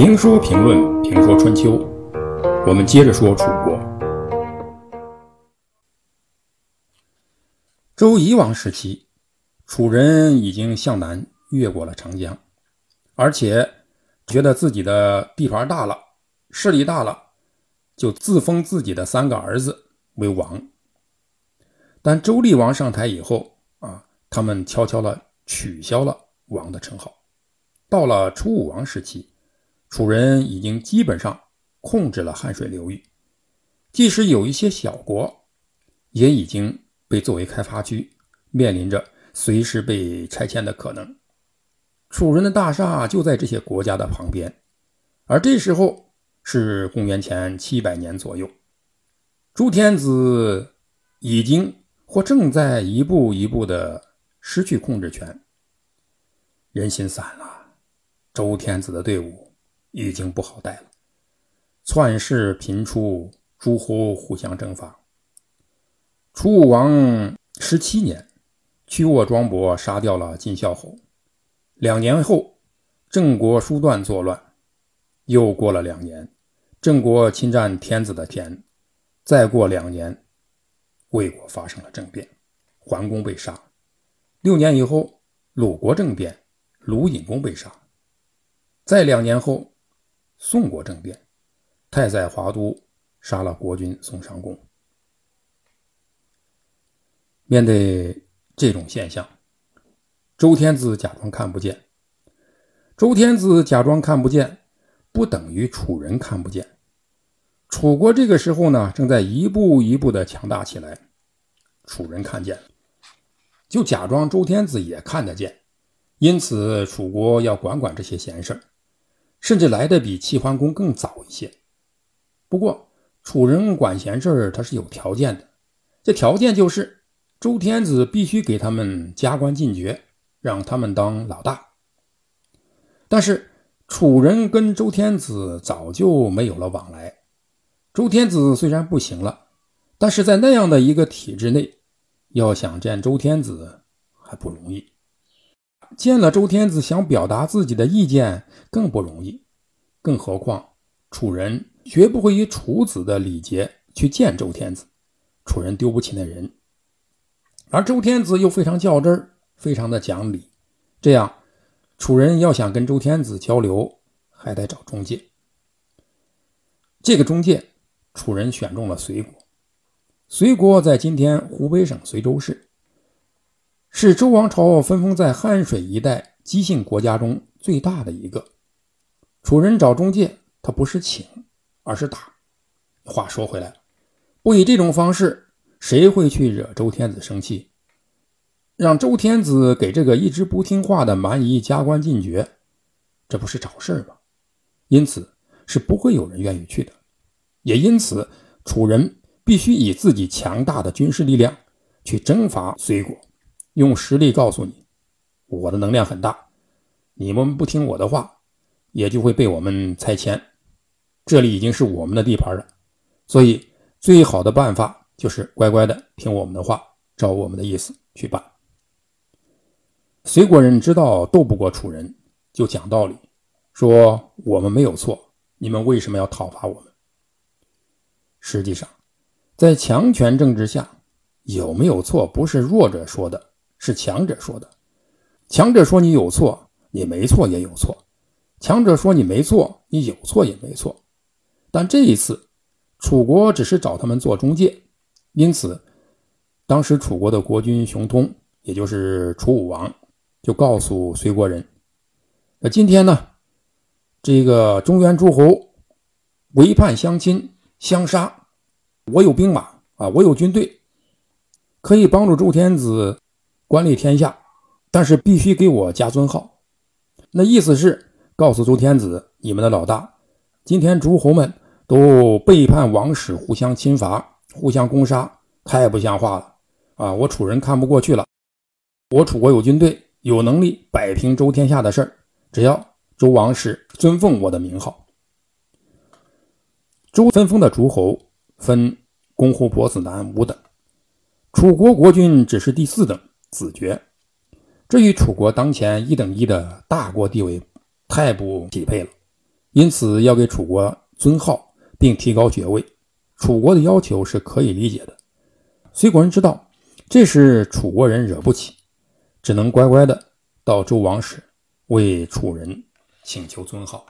评说评论评说春秋，我们接着说楚国。周夷王时期，楚人已经向南越过了长江，而且觉得自己的地盘大了，势力大了，就自封自己的三个儿子为王。但周厉王上台以后啊，他们悄悄地取消了王的称号。到了楚武王时期，楚人已经基本上控制了汉水流域，即使有一些小国，也已经被作为开发区，面临着随时被拆迁的可能。楚人的大厦就在这些国家的旁边，而这时候是公元前七百年左右，朱天子已经或正在一步一步的失去控制权，人心散了。周天子的队伍已经不好带了，篡世频出，诸侯互相征伐。楚武王十七年，屈沃庄伯杀掉了晋孝侯。两年后，郑国叔段作乱。又过了两年，郑国侵占天子的田。再过两年，魏国发生了政变，桓公被杀。六年以后，鲁国政变，鲁隐公被杀。在两年后，宋国政变，太宰华都杀了国君宋襄公。面对这种现象，周天子假装看不见。周天子假装看不见，不等于楚人看不见。楚国这个时候呢，正在一步一步的强大起来。楚人看见，就假装周天子也看得见。因此，楚国要管管这些闲事儿。甚至来的比齐桓公更早一些。不过，楚人管闲事儿他是有条件的，这条件就是周天子必须给他们加官进爵，让他们当老大。但是，楚人跟周天子早就没有了往来。周天子虽然不行了，但是在那样的一个体制内，要想见周天子还不容易。见了周天子，想表达自己的意见更不容易，更何况楚人绝不会以楚子的礼节去见周天子，楚人丢不起那人。而周天子又非常较真儿，非常的讲理，这样楚人要想跟周天子交流，还得找中介。这个中介，楚人选中了随国。随国在今天湖北省随州市。是周王朝分封在汉水一带姬姓国家中最大的一个。楚人找中介，他不是请，而是打。话说回来，不以这种方式，谁会去惹周天子生气？让周天子给这个一直不听话的蛮夷加官进爵，这不是找事吗？因此是不会有人愿意去的。也因此，楚人必须以自己强大的军事力量去征伐隋国。用实力告诉你，我的能量很大，你们不听我的话，也就会被我们拆迁。这里已经是我们的地盘了，所以最好的办法就是乖乖的听我们的话，照我们的意思去办。隋国人知道斗不过楚人，就讲道理，说我们没有错，你们为什么要讨伐我们？实际上，在强权政治下，有没有错不是弱者说的。是强者说的，强者说你有错，你没错也有错；强者说你没错，你有错也没错。但这一次，楚国只是找他们做中介，因此，当时楚国的国君熊通，也就是楚武王，就告诉隋国人：“那今天呢，这个中原诸侯围叛相亲相杀，我有兵马啊，我有军队，可以帮助周天子。”管理天下，但是必须给我加尊号。那意思是告诉周天子，你们的老大，今天诸侯们都背叛王室，互相侵伐，互相攻杀，太不像话了啊！我楚人看不过去了。我楚国有军队，有能力摆平周天下的事儿，只要周王室尊奉我的名号。周分封的诸侯分公侯伯子男五等，楚国国君只是第四等。子爵，这与楚国当前一等一的大国地位太不匹配了。因此要给楚国尊号并提高爵位。楚国的要求是可以理解的。随国人知道这是楚国人惹不起，只能乖乖的到周王室为楚人请求尊号。